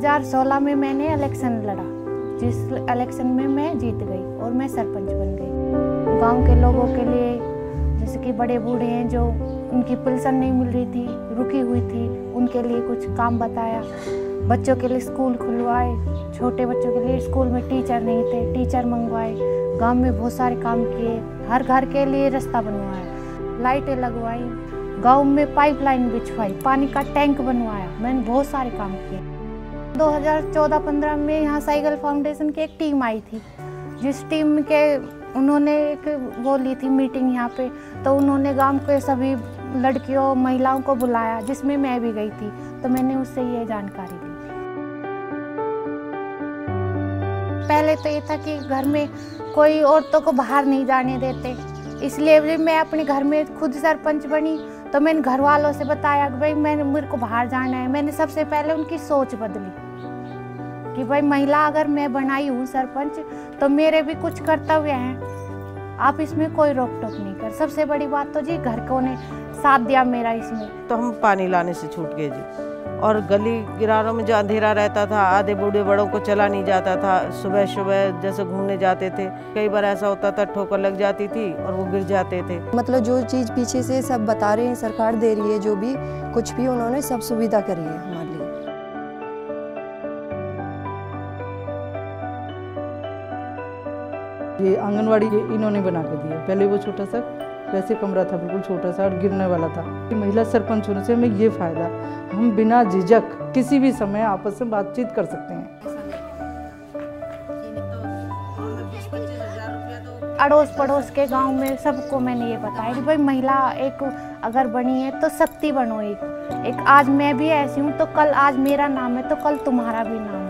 2016 में मैंने इलेक्शन लड़ा, जिस इलेक्शन में मैं जीत गई और मैं सरपंच बन गई। गाँव के लोगों के लिए, जैसे कि बड़े बूढ़े हैं जो उनकी पेंशन नहीं मिल रही थी, रुकी हुई थी, उनके लिए कुछ काम बताया। बच्चों के लिए स्कूल खुलवाए, छोटे बच्चों के लिए स्कूल में टीचर नहीं थे, टीचर मंगवाए। गाँव में बहुत सारे काम किए, हर घर के लिए रास्ता बनवाया, लाइटें लगवाई। गाँव में पाइपलाइन बिछवाई, पानी का टैंक बनवाया, मैंने बहुत सारे काम किए। 2014-15 में यहाँ साइकिल फाउंडेशन की एक टीम आई थी। जिस टीम के उन्होंने एक वो ली थी मीटिंग यहाँ पे तो उन्होंने गाँव के सभी लड़कियों, महिलाओं को बुलाया, जिसमें मैं भी गई थी। तो मैंने उससे ये जानकारी ली पहले तो ये था कि घर में कोई औरतों को बाहर नहीं जाने देते। इसलिए मैं अपने घर में खुद सरपंच बनी तो मैंने घर वालों से बताया कि भाई मैंने मेरे को बाहर जाना है। मैंने सबसे पहले उनकी सोच बदली कि भाई महिला अगर मैं बनाई हूँ सरपंच तो मेरे भी कुछ कर्तव्य हैं। आप इसमें कोई रोक टोक नहीं कर। सबसे बड़ी बात तो जी घर को ने साथ दिया मेरा इसमें। तो हम पानी लाने से छूट गए जी। और गली किनारों में जो अंधेरा रहता था आधे बूढ़े बड़ों को चला नहीं जाता था। सुबह सुबह जैसे घूमने जाते थे कई बार ऐसा होता था ठोकर लग जाती थी और वो गिर जाते थे। मतलब जो चीज़ पीछे से सब बता रहे हैं सरकार दे रही है जो भी कुछ भी उन्होंने सब सुविधा करी है ये आंगनवाड़ी इन्होंने बना के दिया। पहले वो छोटा सा, वैसे कमरा था, बिल्कुल छोटा सा और गिरने वाला था। महिला सरपंच होने से हमें ये फ़ायदा, हम बिना झिझक किसी भी समय आपस में बातचीत कर सकते हैं। अड़ोस पड़ोस के गाँव में सबको मैंने ये बताया कि भाई महिला एक अगर बनी है तो शक्ति बनो एक आज मैं भी ऐसी हूँ तो कल आज मेरा नाम है तो कल तुम्हारा भी नाम है।